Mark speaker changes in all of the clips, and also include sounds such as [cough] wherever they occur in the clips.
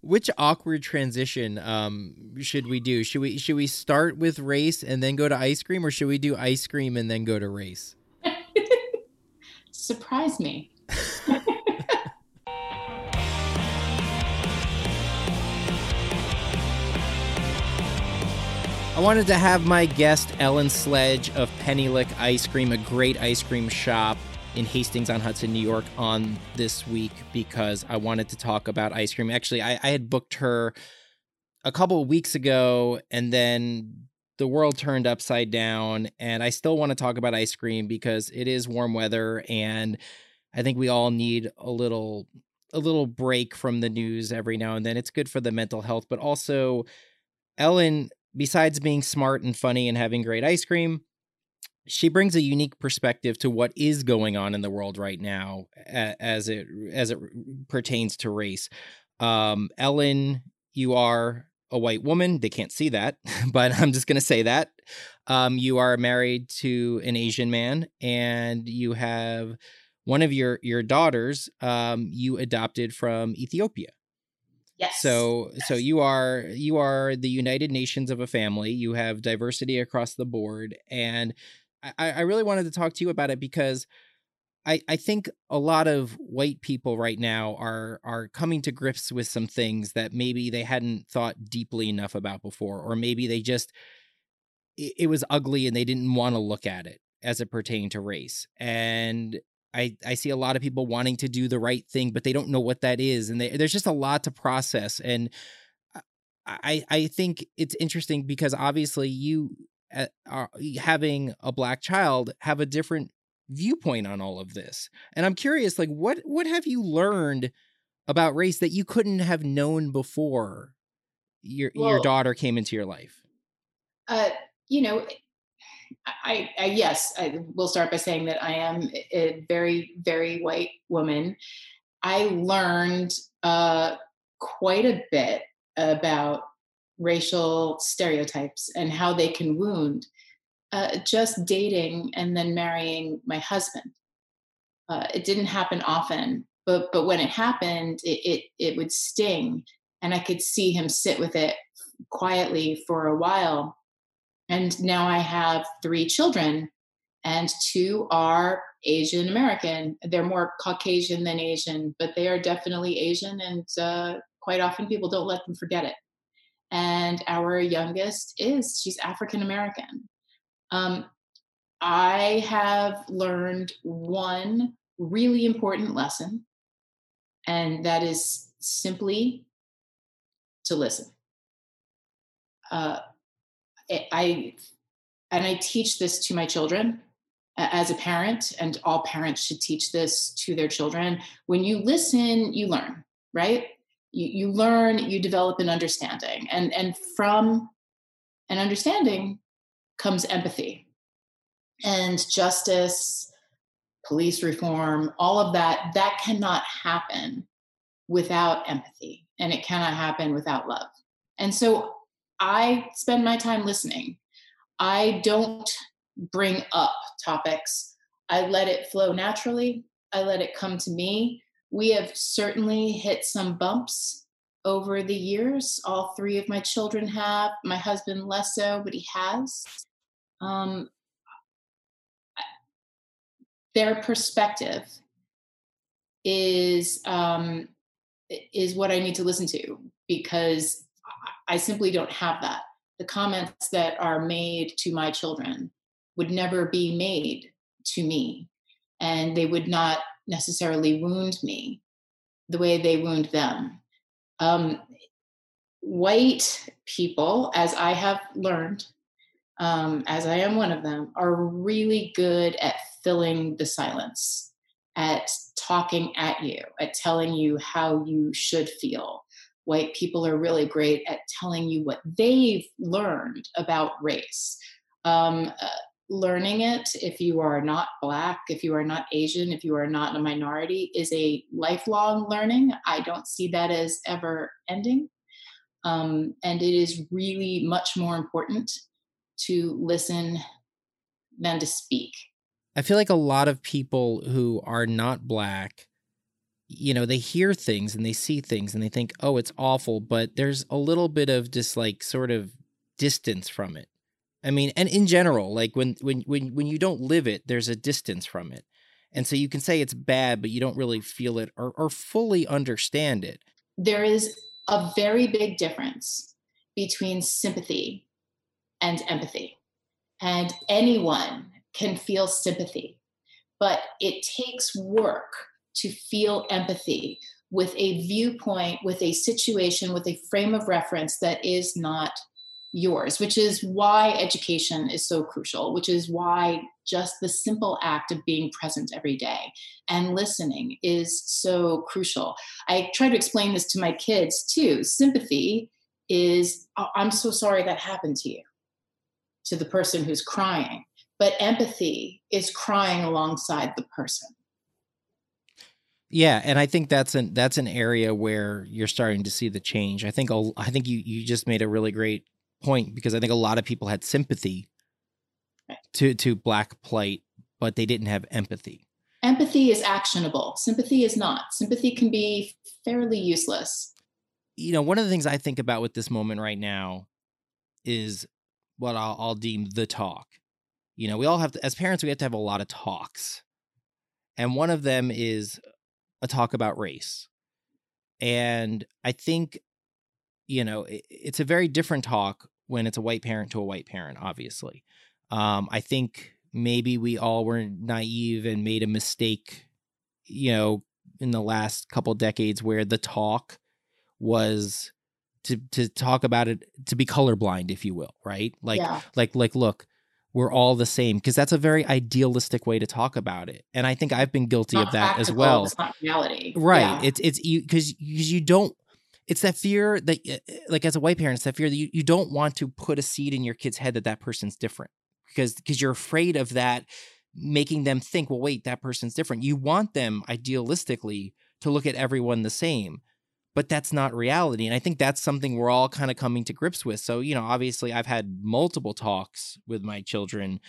Speaker 1: which awkward transition um, should we do? Should we should we start with race and then go to ice cream, or should we do ice cream and then go to race? [laughs]
Speaker 2: Surprise me. [laughs]
Speaker 1: I wanted to have my guest Ellen Sledge of Pennylick Ice Cream, a great ice cream shop in Hastings on Hudson, New York, on this week because I wanted to talk about ice cream. Actually, I, I had booked her a couple of weeks ago, and then the world turned upside down. And I still want to talk about ice cream because it is warm weather, and I think we all need a little a little break from the news every now and then. It's good for the mental health, but also Ellen besides being smart and funny and having great ice cream, she brings a unique perspective to what is going on in the world right now as it as it pertains to race. Um, Ellen, you are a white woman. They can't see that, [laughs] but I'm just going to say that. Um, you are married to an Asian man, and you have one of your your daughters. Um, you adopted from Ethiopia.
Speaker 2: Yes.
Speaker 1: So yes. so you are you are the United Nations of a family. You have diversity across the board, and I, I really wanted to talk to you about it because I, I think a lot of white people right now are are coming to grips with some things that maybe they hadn't thought deeply enough about before, or maybe they just it, it was ugly and they didn't want to look at it as it pertained to race. And I, I see a lot of people wanting to do the right thing, but they don't know what that is. And they, there's just a lot to process. And I, I think it's interesting because obviously you are having a black child have a different viewpoint on all of this. And I'm curious, like, what, what have you learned about race that you couldn't have known before your, well, your daughter came into your life?
Speaker 2: Uh, you know, I, I, yes, I will start by saying that I am a very, very white woman. I learned uh, quite a bit about racial stereotypes and how they can wound uh, just dating and then marrying my husband. Uh, it didn't happen often, but but when it happened, it, it it would sting, and I could see him sit with it quietly for a while and now I have three children, and two are Asian American. They're more Caucasian than Asian, but they are definitely Asian, and uh, quite often people don't let them forget it. And our youngest is, she's African American. Um, I have learned one really important lesson, and that is simply to listen. Uh, I and I teach this to my children as a parent, and all parents should teach this to their children. When you listen, you learn, right? You, you learn, you develop an understanding, and and from an understanding comes empathy and justice, police reform, all of that. That cannot happen without empathy, and it cannot happen without love. And so I spend my time listening. I don't bring up topics. I let it flow naturally. I let it come to me. We have certainly hit some bumps over the years. All three of my children have. My husband less so, but he has. Um, their perspective is um, is what I need to listen to because I simply don't have that. The comments that are made to my children would never be made to me, and they would not necessarily wound me the way they wound them. Um, white people, as I have learned, um, as I am one of them, are really good at filling the silence, at talking at you, at telling you how you should feel, white people are really great at telling you what they've learned about race. Um, uh, learning it, if you are not Black, if you are not Asian, if you are not a minority, is a lifelong learning. I don't see that as ever ending. Um, and it is really much more important to listen than to speak.
Speaker 1: I feel like a lot of people who are not Black you know, they hear things and they see things and they think, oh, it's awful, but there's a little bit of just like sort of distance from it. I mean, and in general, like when when when when you don't live it, there's a distance from it. And so you can say it's bad, but you don't really feel it or, or fully understand it.
Speaker 2: There is a very big difference between sympathy and empathy. And anyone can feel sympathy, but it takes work to feel empathy with a viewpoint, with a situation, with a frame of reference that is not yours, which is why education is so crucial, which is why just the simple act of being present every day and listening is so crucial. I try to explain this to my kids too. Sympathy is, oh, I'm so sorry that happened to you, to the person who's crying. But empathy is crying alongside the person.
Speaker 1: Yeah, and I think that's an that's an area where you're starting to see the change. I think I think you you just made a really great point because I think a lot of people had sympathy to to black plight, but they didn't have empathy.
Speaker 2: Empathy is actionable. Sympathy is not. Sympathy can be fairly useless.
Speaker 1: You know, one of the things I think about with this moment right now is what I'll, I'll deem the talk. You know, we all have to, as parents, we have to have a lot of talks, and one of them is a talk about race. And I think you know, it, it's a very different talk when it's a white parent to a white parent, obviously. Um, I think maybe we all were naive and made a mistake, you know, in the last couple decades where the talk was to to talk about it to be colorblind, if you will, right? Like yeah. like like look, we're all the same because that's a very idealistic way to talk about it, and I think I've been guilty of that as well.
Speaker 2: It's not reality,
Speaker 1: right? Yeah. It's it's you because because you don't it's that fear that eh, eh, like as a white parent it's that fear that you, you don't want to put a seed in your kid's head that that person's different because because you're afraid of that making them think well wait that person's different. You want them idealistically to look at everyone the same but that's not reality and i think that's something we're all kind of coming to grips with so you know obviously i've had multiple talks with my children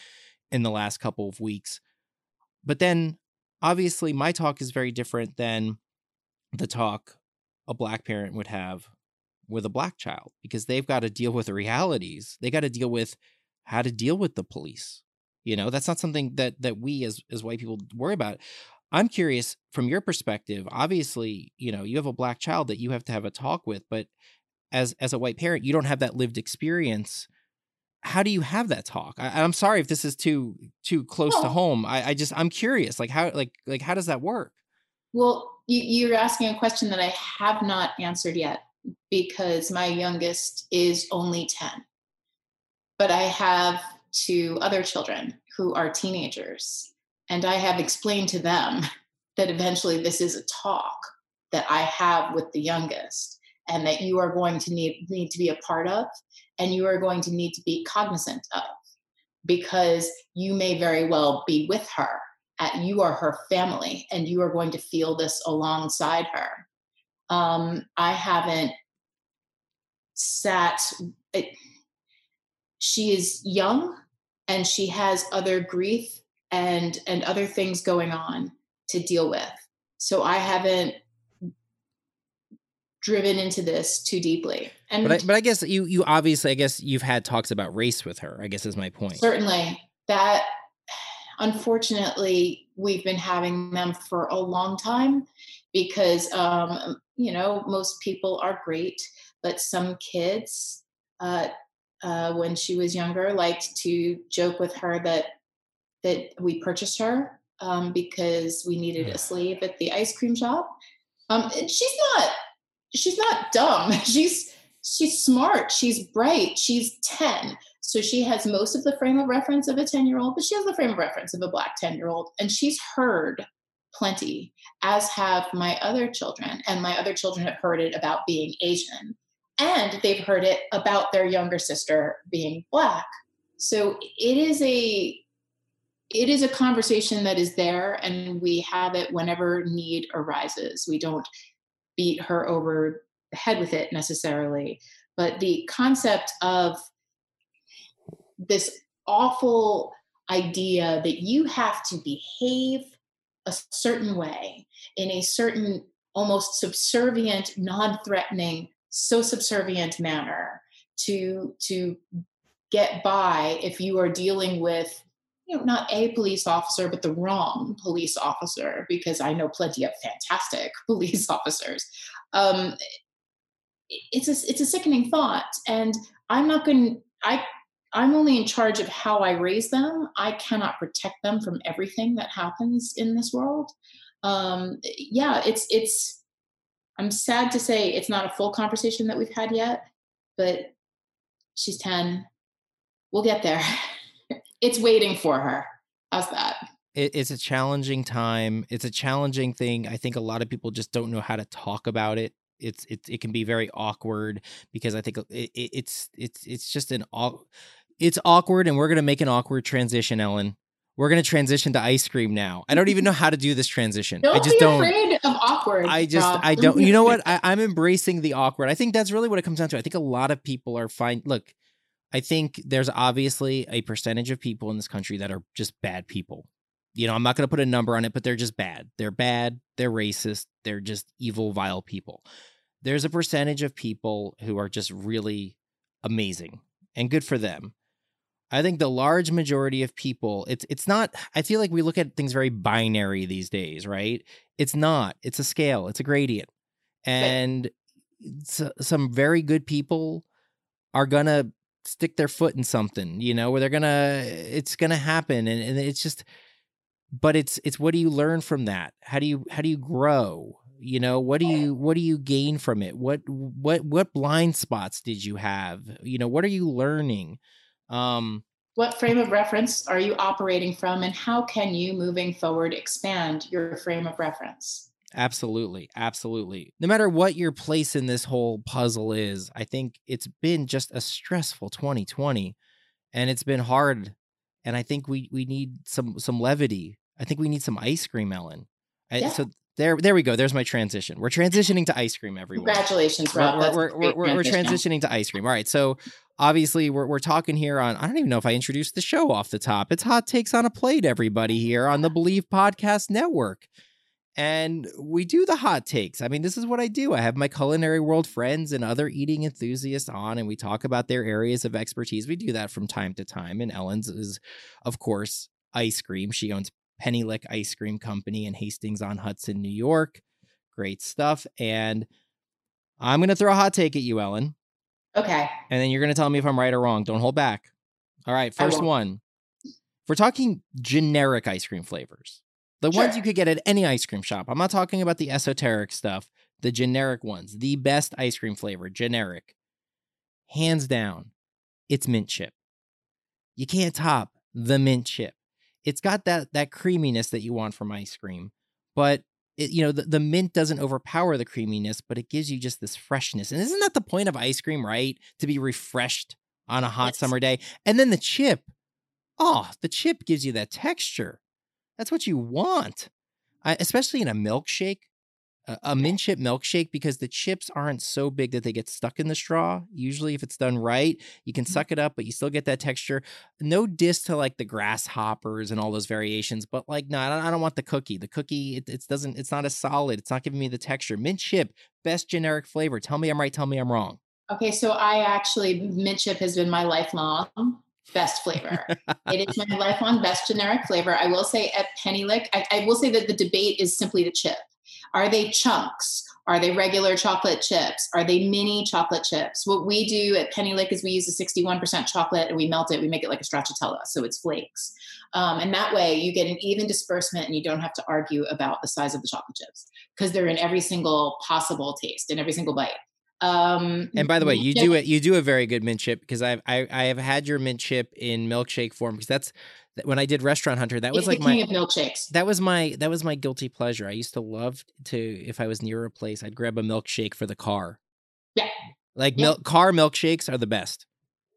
Speaker 1: in the last couple of weeks but then obviously my talk is very different than the talk a black parent would have with a black child because they've got to deal with the realities. They got to deal with how to deal with the police. You know, that's not something that that we as as white people worry about. I'm curious from your perspective. Obviously, you know, you have a black child that you have to have a talk with, but as as a white parent, you don't have that lived experience. How do you have that talk? I, am sorry if this is too too close to home. I, I just I'm curious, like how like like how does that work?
Speaker 2: Well, you, are asking a question that I have not answered yet because my youngest is only 10. But I have two other children who are teenagers. And I have explained to them [laughs] that eventually this is a talk that I have with the youngest and that you are going to need, need to be a part of and you are going to need to be cognizant of because you may very well be with her at you are her family and you are going to feel this alongside her. Um, I haven't sat, it, she is young and she has other grief and and other things going on to deal with. So i haven't driven into this too deeply.
Speaker 1: And but I, but I guess you you obviously i guess you've had talks about race with her i guess is my point.
Speaker 2: Certainly. That unfortunately, we've been having them for a long time because, um, you know, most people are great, but some kids, uh, uh, when she was younger, liked to joke with her that that we purchased her um, because we needed a slave at the ice cream shop. Um, she's not she's not dumb. [laughs] She's she's smart. She's bright. She's ten. So she has most of the frame of reference of a 10 year old, but she has the frame of reference of a black 10 year old. And she's heard plenty, as have my other children. And my other children have heard it about being Asian. And they've heard it about their younger sister being black. So it is a it is a conversation that is there and we have it whenever need arises. We don't beat her over the head with it necessarily. But the concept of this awful idea that you have to behave a certain way, in a certain almost subservient, non-threatening, so subservient manner to to get by if you are dealing with you know not a police officer but the wrong police officer because i know plenty of fantastic [laughs] police officers. Um, it's a it's a sickening thought and i'm not going i i'm only in charge of how i raise them. I cannot protect them from everything that happens in this world. Um yeah it's it's i'm sad to say it's not a full conversation that we've had yet but she's 10 we'll get there. [laughs] It's waiting for her. How's that?
Speaker 1: It, it's a challenging time. It's a challenging thing. I think a lot of people just don't know how to talk about it. It's it, it can be very awkward because I think it, it, it's it's it's just an it's awkward and we're gonna make an awkward transition, Ellen. We're gonna transition to ice cream now. I don't even know how to do this transition.
Speaker 2: Don't
Speaker 1: I just
Speaker 2: be
Speaker 1: don't.
Speaker 2: afraid of awkward.
Speaker 1: I just
Speaker 2: Rob.
Speaker 1: I don't. You know what? I, I'm embracing the awkward. I think that's really what it comes down to. I think a lot of people are fine. Look, I think there's obviously a percentage of people in this country that are just bad people. You know, I'm not going to put a number on it, but they're just bad. They're bad. They're racist. They're just evil, vile people there's a percentage of people who are just really amazing and good for them. I think the large majority of people, it's it's not. I feel like we look at things very binary these days, right? It's not. It's a scale. It's a gradient, and some very good people are gonna stick their foot in something, you know, where they're gonna. It's gonna happen, and, and it's just. But it's it's what do you learn from that? How do you how do you grow? you know what do you what do you gain from it what what what blind spots did you have you know what are you learning um
Speaker 2: what frame of reference are you operating from and how can you moving forward expand your frame of reference?
Speaker 1: Absolutely absolutely. No matter what your place in this whole puzzle is i think it's been just a stressful 2020 and it's been hard and i think we we need some some levity. I think we need some ice cream ellen. I, yeah. so there, there we go. There's my transition. We're transitioning to ice cream, everyone.
Speaker 2: Congratulations, Rob.
Speaker 1: We're, we're, we're, we're, transitioning to ice cream. All right. So obviously, we're, we're talking here on, I don't even know if I introduced the show off the top. It's Hot Takes on a Plate, everybody, here on the Believe Podcast Network. And we do the hot takes. I mean, this is what I do. I have my culinary world friends and other eating enthusiasts on, and we talk about their areas of expertise. We do that from time to time. And Ellen's is, of course, ice cream. She owns Pennylick Ice Cream Company in Hastings on Hudson, New York. Great stuff. And I'm going to throw a hot take at you, Ellen.
Speaker 2: Okay.
Speaker 1: And then you're going to tell me if I'm right or wrong. Don't hold back. All right. First one. If we're talking generic ice cream flavors, the sure. ones you could get at any ice cream shop. I'm not talking about the esoteric stuff, the generic ones, the best ice cream flavor, generic. Hands down, it's mint chip. You can't top the mint chip it's got that that creaminess that you want from ice cream, but it, you know the, the mint doesn't overpower the creaminess, but it gives you just this freshness. And isn't that the point of ice cream, right? To be refreshed on a hot yes. summer day. And then the chip, oh, the chip gives you that texture. That's what you want, I, especially in a milkshake a, mint chip milkshake because the chips aren't so big that they get stuck in the straw. Usually, if it's done right, you can mm-hmm. suck it up, but you still get that texture. No diss to like the grasshoppers and all those variations, but like, no, I don't, I don't want the cookie. The cookie, it, it doesn't, it's not as solid. It's not giving me the texture. Mint chip, best generic flavor. Tell me I'm right. Tell me I'm wrong.
Speaker 2: Okay, so I actually mint chip has been my lifelong best flavor. it is my [laughs] lifelong best generic flavor. I will say at Pennylick, I, I will say that the debate is simply the chip. Are they chunks? Are they regular chocolate chips? Are they mini chocolate chips? What we do at Pennylick is we use a 61% chocolate and we melt it. We make it like a stracciatella, so it's flakes. Um, and that way you get an even disbursement and you don't have to argue about the size of the chocolate chips because they're in every single possible taste, in every single bite. Um,
Speaker 1: and by the way, you do it. You do a very good mint chip because I've I, I have had your mint chip in milkshake form because that's when I did Restaurant Hunter, that was like my
Speaker 2: milkshakes.
Speaker 1: That was my that was my guilty pleasure. I used to love to if I was near a place, I'd grab a milkshake for the car.
Speaker 2: Yeah,
Speaker 1: like yeah. milk car milkshakes are the best.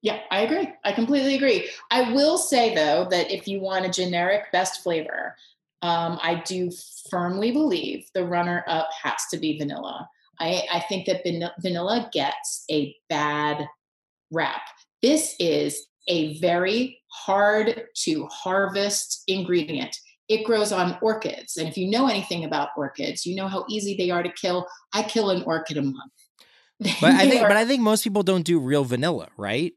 Speaker 2: Yeah, I agree. I completely agree. I will say though that if you want a generic best flavor, um, I do firmly believe the runner up has to be vanilla. I, I think that vanilla gets a bad rap. This is a very hard to harvest ingredient. it grows on orchids. And if you know anything about orchids, you know how easy they are to kill. I kill an orchid a month. [laughs]
Speaker 1: But I think, are, but I think most people don't do real vanilla, right?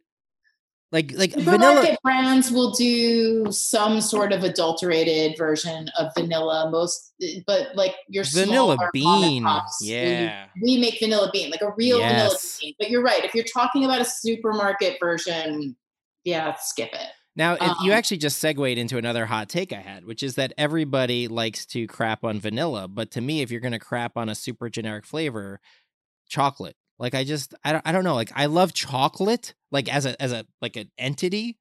Speaker 1: Like like
Speaker 2: vanilla brands will do some sort of adulterated version of vanilla. Most, but like your
Speaker 1: vanilla bean, pops, yeah,
Speaker 2: we, we, make vanilla bean, like a real yes. vanilla bean. But you're right. If you're talking about a supermarket version, yeah, skip it.
Speaker 1: Now, um, you actually just segued into another hot take I had, which is that everybody likes to crap on vanilla. But to me, if you're going to crap on a super generic flavor, chocolate like I just I don't I don't know. Like I love chocolate like as a as a like an entity.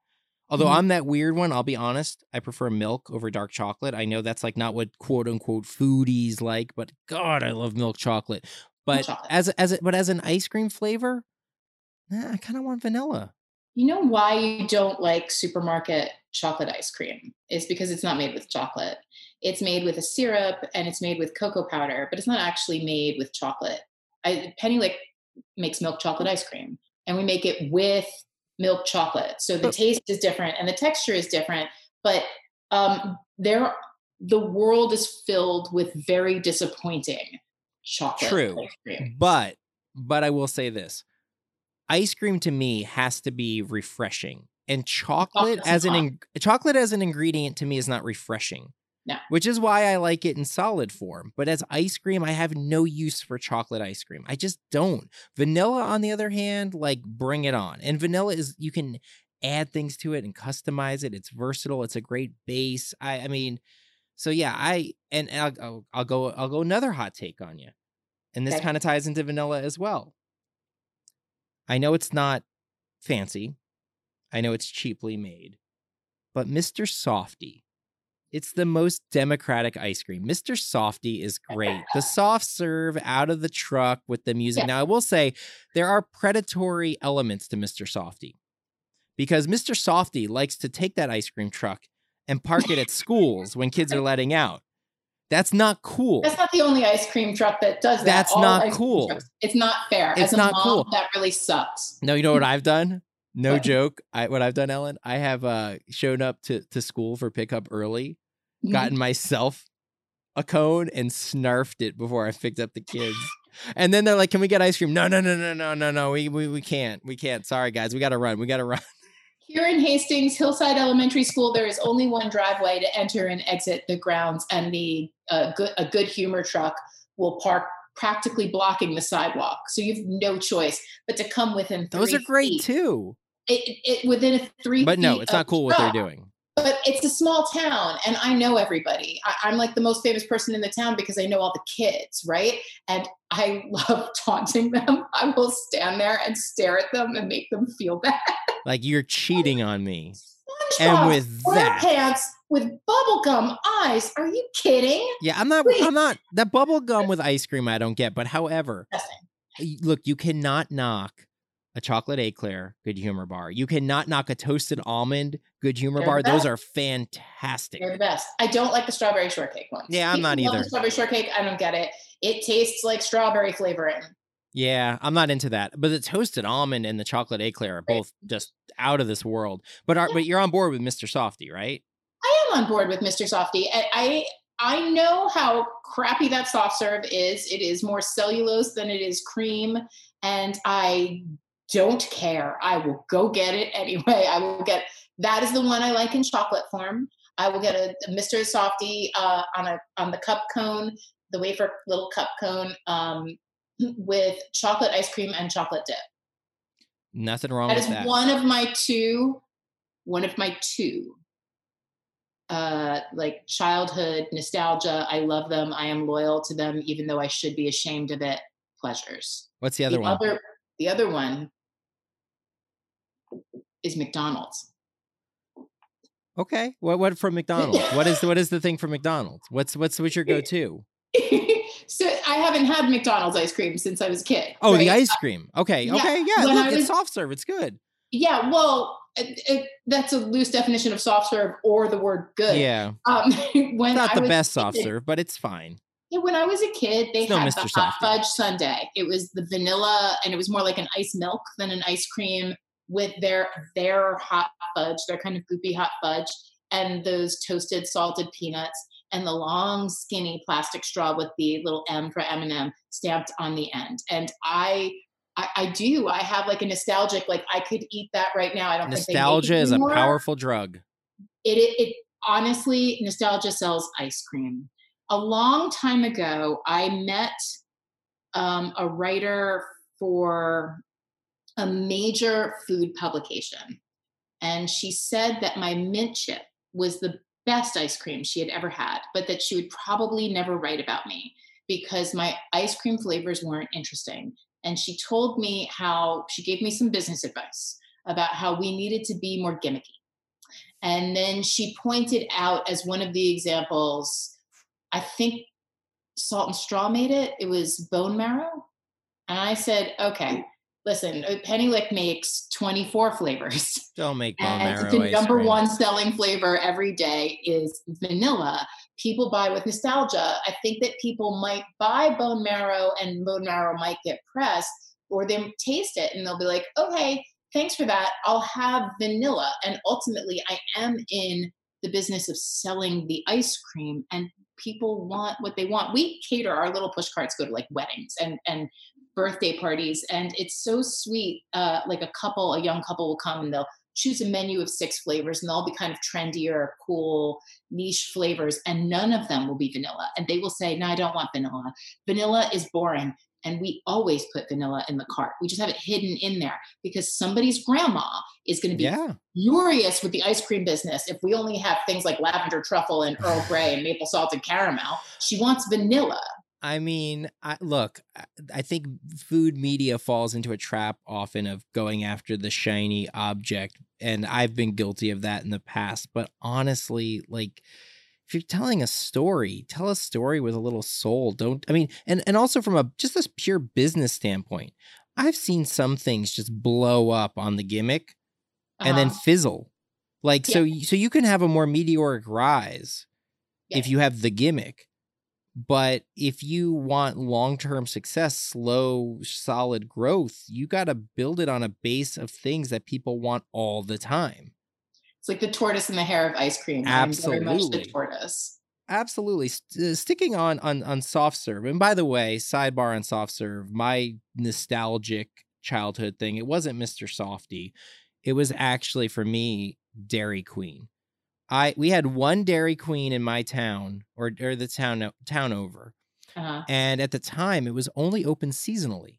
Speaker 1: Although mm-hmm. I'm that weird one, I'll be honest. I prefer milk over dark chocolate. I know that's like not what quote unquote foodies like, but God, I love milk chocolate. But chocolate. as a, as a, but as an ice cream flavor, eh, I kind of want vanilla.
Speaker 2: You know why you don't like supermarket chocolate ice cream? Is because it's not made with chocolate. It's made with a syrup and it's made with cocoa powder, but it's not actually made with chocolate. I, Penny Lick makes milk chocolate ice cream and we make it with milk chocolate. So the taste is different and the texture is different, but um, there the world is filled with very disappointing chocolate.
Speaker 1: True. But but I will say this. Ice cream to me has to be refreshing. And chocolate as an in, chocolate as an ingredient to me is not refreshing.
Speaker 2: No.
Speaker 1: Which is why I like it in solid form. But as ice cream, I have no use for chocolate ice cream. I just don't. Vanilla, on the other hand, like bring it on. And vanilla is, you can add things to it and customize it. It's versatile. It's a great base. I, I mean, so yeah, I, and I'll, I'll, I'll go, I'll go another hot take on you. And this okay. kind of ties into vanilla as well. I know it's not fancy. I know it's cheaply made. But Mr. Softee, it's the most democratic ice cream. Mr. Softee is great. The [laughs] soft serve out of the truck with the music. Yeah. Now, I will say there are predatory elements to Mr. Softee because Mr. Softee likes to take that ice cream truck and park it at [laughs] schools when kids are letting out. That's not cool.
Speaker 2: That's not the only ice cream truck that does that.
Speaker 1: That's All not cool.
Speaker 2: It's not fair.
Speaker 1: It's
Speaker 2: As
Speaker 1: not
Speaker 2: mom,
Speaker 1: cool.
Speaker 2: That really sucks.
Speaker 1: No, you know what I've done? No joke. I what I've done, Ellen. I have uh shown up to to school for pickup early mm-hmm. gotten myself a cone and snarfed it before I picked up the kids. And then they're like, "Can we get ice cream?" No, no, no, no, no, no, no. We we we can't. We can't. Sorry, guys. We got to run. We got to run. [laughs]
Speaker 2: Here in Hastings, Hillside Elementary School, there is only one driveway to enter and exit the grounds, and the uh, good a good humor truck will park practically blocking the sidewalk. So you have no choice but to come within.
Speaker 1: Those are great
Speaker 2: feet.
Speaker 1: too.
Speaker 2: It, it, within a three.
Speaker 1: But no, it's not cool what they're doing
Speaker 2: but it's a small town and I know everybody. I, am like the most famous person in the town because I know all the kids, right? And I [laughs] love taunting them. I will stand there and stare at them and make them feel bad.
Speaker 1: Like you're cheating on me. And with that
Speaker 2: pants with bubblegum eyes. Are you kidding?
Speaker 1: Yeah, I'm not Please. I'm not that bubblegum with [laughs] ice cream I don't get, but however, look, you cannot knock a chocolate eclair, good humor bar. You cannot knock a toasted almond, good humor They're bar. Those are fantastic.
Speaker 2: They're the best. I don't like the strawberry shortcake ones.
Speaker 1: Yeah, I'm People not either.
Speaker 2: strawberry shortcake, I don't get it. It tastes like strawberry flavoring.
Speaker 1: Yeah, I'm not into that. But the toasted almond and the chocolate eclair are both just out of this world. But are, yeah. but you're on board with Mr. Softee, right?
Speaker 2: I am on board with Mr. Softee. I, I I know how crappy that soft serve is. It is more cellulose than it is cream. And I don't care. I will go get it anyway. [laughs] I will get that is the one I like in chocolate form. I will get a, a Mr. Softee uh, on a on the cup cone, the wafer little cup cone um, with chocolate ice cream and chocolate dip.
Speaker 1: Nothing wrong
Speaker 2: that
Speaker 1: with that.
Speaker 2: That is one of my two, one of my two, uh, like childhood nostalgia. I love them. I am loyal to them, even though I should be ashamed of it. Pleasures.
Speaker 1: What's the other
Speaker 2: the
Speaker 1: one?
Speaker 2: Other, the other one is McDonald's.
Speaker 1: Okay. What what from [laughs] McDonald's? what is what is the thing from McDonald's? What's what's what's your [laughs] go-to?
Speaker 2: so I haven't had McDonald's ice cream since I was a kid.
Speaker 1: Oh, right? the ice cream. Okay. Yeah. Okay. Yeah. When Look, was, it's soft serve. It's good.
Speaker 2: Yeah. Well, it, it, that's a loose definition of soft serve or the word good.
Speaker 1: Yeah.
Speaker 2: Um, [laughs]
Speaker 1: when not I the best soft serve, but it's fine.
Speaker 2: Yeah, when I was a kid, they had Mr. the hot fudge sundae. It was the vanilla, and it was more like an ice milk than an ice cream with their their hot fudge, their kind of goopy hot fudge. and those toasted salted peanuts and the long skinny plastic straw with the little M for M&M stamped on the end. And I I, I, do. I have like a nostalgic, like I could eat that right now. I don't think
Speaker 1: nostalgia is a powerful drug.
Speaker 2: It, it, it honestly, nostalgia sells ice cream. A long time ago, I met um, a writer for a major food publication. And she said that my mint chip was the best ice cream she had ever had, but that she would probably never write about me because my ice cream flavors weren't interesting. And she told me how she gave me some business advice about how we needed to be more gimmicky. And then she pointed out as one of the examples, I think salt and straw made it, it was bone marrow. And I said, okay, listen, uh, Penny Lick makes 24 flavors.
Speaker 1: Don't make bone
Speaker 2: and. The number cream. one selling flavor every day is vanilla. People buy with nostalgia. I think that people might buy bone marrow and bone marrow might get pressed or they taste it and they'll be like, okay, thanks for that. I'll have vanilla. And ultimately, I am in the business of selling the ice cream and people want what they want. We cater our little push carts go to like weddings and and birthday parties and it's so sweet uh, like a couple a young couple will come and they'll choose a menu of six flavors and they'll be kind of trendier cool niche flavors and none of them will be vanilla. And they will say no i don't want vanilla. Vanilla is boring and we always put vanilla in the cart. We just have it hidden in there because somebody's grandma is going to be yeah. furious with the ice cream business if we only have things like lavender truffle and earl grey and maple salted caramel. She wants vanilla
Speaker 1: I mean, I, look, I think food media falls into a trap often of going after the shiny object, and I've been guilty of that in the past. But honestly, like, if you're telling a story, tell a story with a little soul. Don't, I mean, and and also from a just this pure business standpoint, I've seen some things just blow up on the gimmick uh-huh. and then uh-huh. fizzle. Like, yeah. so so you can have a more meteoric rise yeah. if you have the gimmick but if you want long term success, slow, solid growth, you got to build it on a base of things that people want all the time.
Speaker 2: It's like the tortoise and the hare of ice cream. Absolutely. I'm very much the tortoise.
Speaker 1: Absolutely. St- uh, sticking on, on on soft serve. And by the way, sidebar on soft serve, my nostalgic childhood thing, it wasn't Mr. Softee. It was actually for me Dairy Queen. I we had one Dairy Queen in my town or or the town town over. Uh-huh. And at the time it was only open seasonally.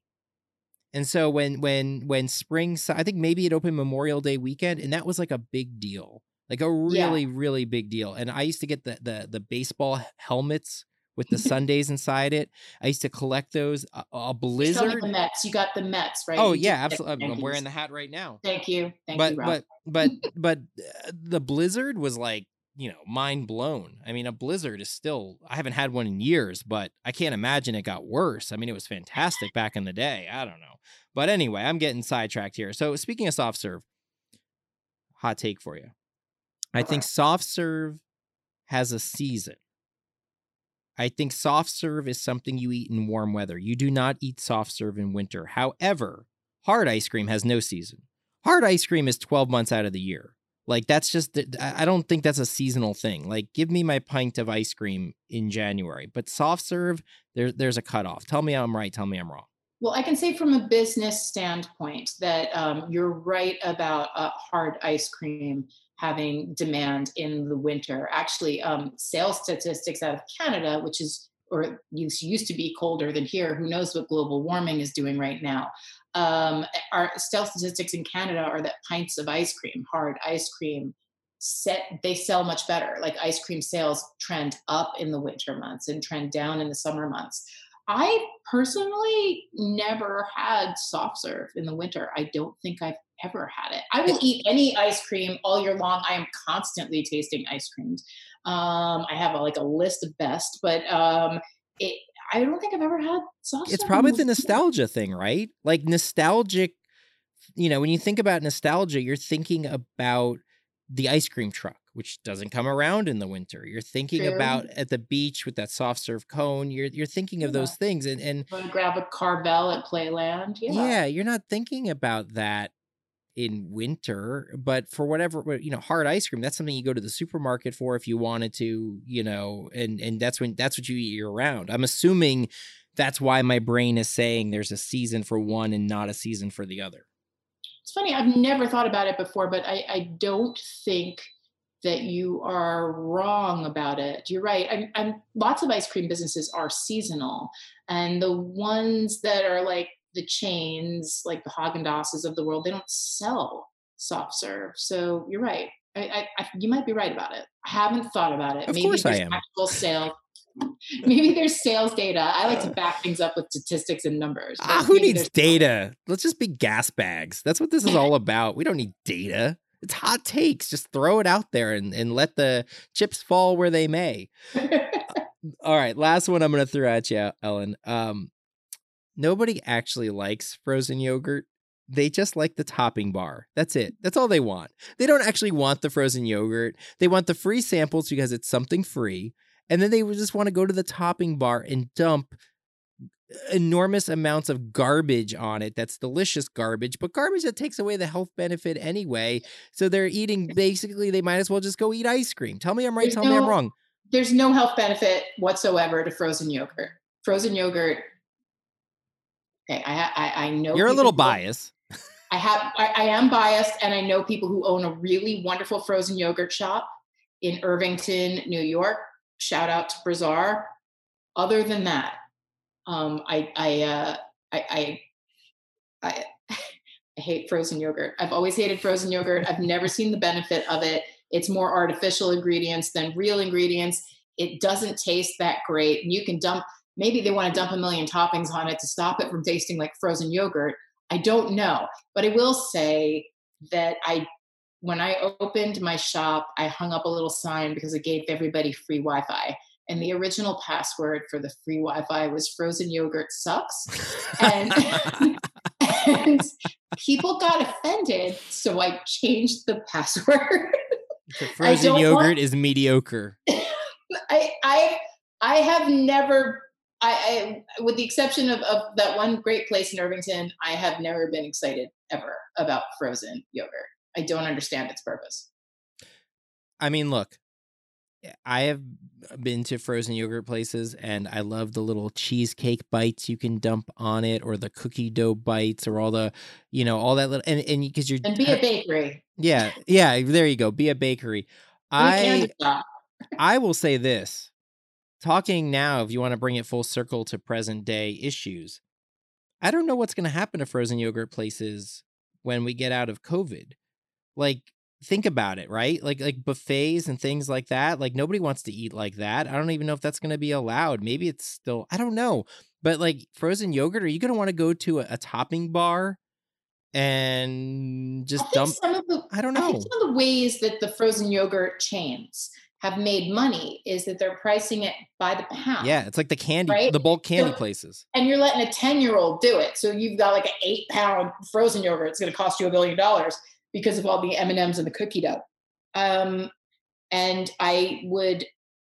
Speaker 1: And so when when when spring I think maybe it opened Memorial Day weekend and that was like a big deal. Like a really yeah. really big deal. And I used to get the the the baseball helmets with the [laughs] sundaes inside it. I used to collect those. A, a blizzard.
Speaker 2: the Mets. You got the Mets, right?
Speaker 1: Oh you yeah, absolutely. I'm wearing the hat right now.
Speaker 2: Thank you. Thank
Speaker 1: but,
Speaker 2: you,
Speaker 1: Rob. But but but uh, the blizzard was like you know mind blown. I mean, a blizzard is still. I haven't had one in years, but I can't imagine it got worse. I mean, it was fantastic back in the day. I don't know. But anyway, I'm getting sidetracked here. So speaking of soft serve, hot take for you. I think soft serve has a season. I think soft serve is something you eat in warm weather. You do not eat soft serve in winter. However, hard ice cream has no season. Hard ice cream is 12 months out of the year. Like that's just I don't think that's a seasonal thing. Like give me my pint of ice cream in January, but soft serve there there's a cutoff. Tell me I'm right. Tell me I'm wrong.
Speaker 2: Well, I can say from a business standpoint that um, you're right about uh, hard ice cream having demand in the winter. Actually, um, sales statistics out of Canada, which is or used to be colder than here. Who knows what global warming is doing right now? Um, our sales statistics in Canada are that pints of ice cream, hard ice cream, set they sell much better. Like ice cream sales trend up in the winter months and trend down in the summer months. I personally never had soft serve in the winter. I don't think I've ever had it. I will eat any ice cream all year long. I am constantly tasting ice creams. Um, I have a, like a list of best, but um, it, I don't think I've ever had soft. Serve.
Speaker 1: It's probably the nostalgia thing, right? Like nostalgic. You know, when you think about nostalgia, you're thinking about the ice cream truck which doesn't come around in the winter. You're thinking True. about at the beach with that soft serve cone. You're you're thinking of yeah. those things and and
Speaker 2: grab a Carvel at Playland. Yeah.
Speaker 1: yeah, you're not thinking about that in winter, but for whatever you know, hard ice cream, that's something you go to the supermarket for if you wanted to, you know, and and that's when that's what you eat year round. I'm assuming that's why my brain is saying there's a season for one and not a season for the other.
Speaker 2: It's funny, I've never thought about it before, but I, I don't think that you are wrong about it. You're right. I'm, I'm, lots of ice cream businesses are seasonal, and the ones that are like the chains, like the Haagen Dazs of the world, they don't sell soft serve. So you're right. I, I, you might be right about it. I haven't thought about it.
Speaker 1: Of Maybe course I am.
Speaker 2: Actual sales. [laughs] Maybe there's sales data. I like to back things up with statistics and numbers.
Speaker 1: Ah, who needs data? Let's just be gas bags. That's what this is all about. We don't need data. It's hot takes. Just throw it out there and, and let the chips fall where they may. [laughs] all right, last one I'm going to throw at you, Ellen. Um, nobody actually likes frozen yogurt. They just like the topping bar. That's it. That's all they want. They don't actually want the frozen yogurt. They want the free samples because it's something free. And then they just want to go to the topping bar and dump enormous amounts of garbage on it that's delicious garbage but garbage that takes away the health benefit anyway so they're eating basically they might as well just go eat ice cream. Tell me i'm right there's tell no, me i'm wrong.
Speaker 2: there's no health benefit whatsoever to frozen yogurt. Frozen yogurt okay i i, I know
Speaker 1: you're a little biased.
Speaker 2: I have I, I am biased and i know people who own a really wonderful frozen yogurt shop in irvington new york shout out to Brazar. Other than that, um, I I, uh, I I I [laughs] I hate frozen yogurt. I've always hated frozen yogurt. I've never seen the benefit of it. It's more artificial ingredients than real ingredients. It doesn't taste that great. And you can dump, maybe they want to dump a million toppings on it to stop it from tasting like frozen yogurt. I don't know. But I will say that I, when I opened my shop, I hung up a little sign because it gave everybody free Wi Fi and the original password for the free Wi-Fi was "frozen yogurt sucks," and, [laughs] [laughs] and people got offended, so I changed the password.
Speaker 1: The [laughs] frozen yogurt want, is mediocre.
Speaker 2: I I I have never. I, I, with the exception of, of that one great place in Irvington, I have never been excited ever about frozen yogurt. I don't understand its purpose.
Speaker 1: I mean, look, eh, I have been to frozen yogurt places and I love the little cheesecake bites you can dump on it or the cookie dough bites or all the, you know, all that little and and because you're
Speaker 2: and be a bakery.
Speaker 1: Yeah, yeah, there you go. Be a bakery. I [laughs] I will say this. Talking now, if you want to bring it full circle to present day issues, I don't know what's going to happen to frozen yogurt places when we get out of COVID. Like think about it, right? Like like buffets and things like that. Like nobody wants to eat like that. I don't even know if that's going to be allowed. Maybe it's still I don't know. But like frozen yogurt, are you going to want to go to a, a, topping bar and just dump?
Speaker 2: Some of The,
Speaker 1: I don't know. I
Speaker 2: some of the ways that the frozen yogurt chains have made money is that they're pricing it by the pound.
Speaker 1: Yeah, it's like the candy, right? the bulk candy so, places.
Speaker 2: And you're letting a 10 year old do it. So you've got like an eight pound frozen yogurt. It's going to cost you a billion dollars because of all the M and M's and the cookie dough. Um, and I would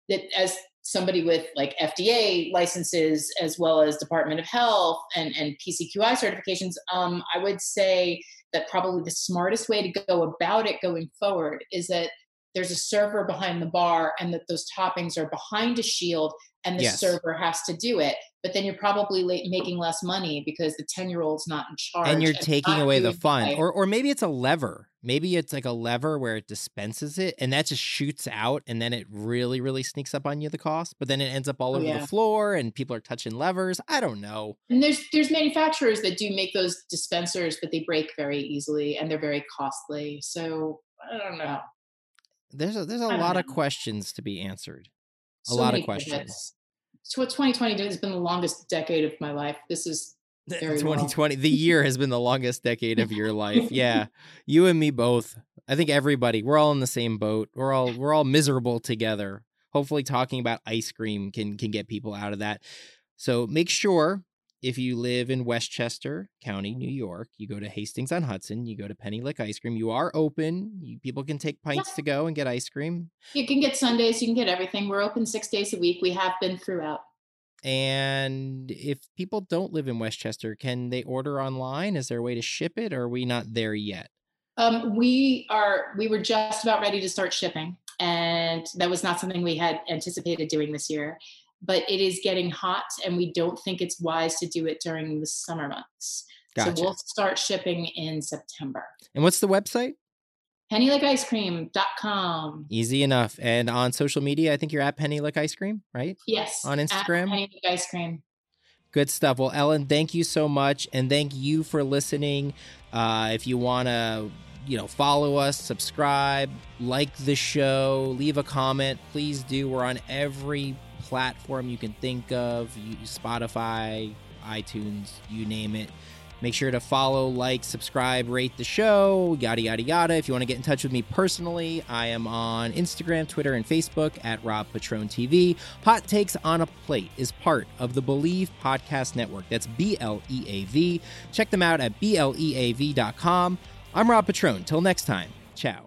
Speaker 2: that as somebody with like FDA licenses as well as Department of Health and and PCQI certifications, um, I would say that probably the smartest way to go about it going forward is that there's a server behind the bar and that those toppings are behind a shield and the yes. server has to do it. But then you're probably making less money because the 10 year old's not in charge
Speaker 1: and you're and taking away the fun. or or maybe it's a lever. Maybe it's like a lever where it dispenses it and that just shoots out and then it really really sneaks up on you the cost but then it ends up all oh, over yeah. the floor and people are touching levers. I don't know.
Speaker 2: And there's there's manufacturers that do make those dispensers but they break very easily and they're very costly. So i don't know
Speaker 1: there's a there's a lot know. of questions to be answered a so lot of questions
Speaker 2: so what 2020 has been the longest decade of my life. This is [laughs]
Speaker 1: 2020 the year has been the longest decade of your life. [laughs] Yeah. You and me both. I think everybody, we're all in the same boat. We're all we're all miserable together. Hopefully talking about ice cream can can get people out of that. So make sure if you live in Westchester County, New York, you go to Hastings on Hudson, you go to Penny Lick Ice Cream. You are open. You, people can take pints yeah. to go and get ice cream.
Speaker 2: You can get sundaes, you can get everything. We're open six days a week. We have been throughout.
Speaker 1: And if people don't live in Westchester, can they order online? Is there a way to ship it or are we not there yet?
Speaker 2: Um, we are we were just about ready to start shipping, and that was not something we had anticipated doing this year. But it is getting hot, and we don't think it's wise to do it during the summer months. Gotcha. So we'll start shipping in September.
Speaker 1: And what's the website?
Speaker 2: pennylickicecream.com.
Speaker 1: Easy enough. And on social media, I think you're at Pennylick Ice Cream, right?
Speaker 2: Yes.
Speaker 1: On Instagram?
Speaker 2: Pennylick Ice Cream.
Speaker 1: Good stuff. Well, Ellen, thank you so much. And thank you for listening. Uh, if you want to, you know, follow us, subscribe, like the show, leave a comment, please do. We're on every platform you can think of Spotify, iTunes, you name it. Make sure to follow, like, subscribe, rate the show, yada, yada, yada. If you want to get in touch with me personally, I am on Instagram, Twitter, and Facebook at Rob Patrone TV. Hot Takes on a Plate is part of the Bleav Podcast Network. That's B L E A V. Check them out at BLEAV.com. I'm Rob Patrone. Till next time, ciao.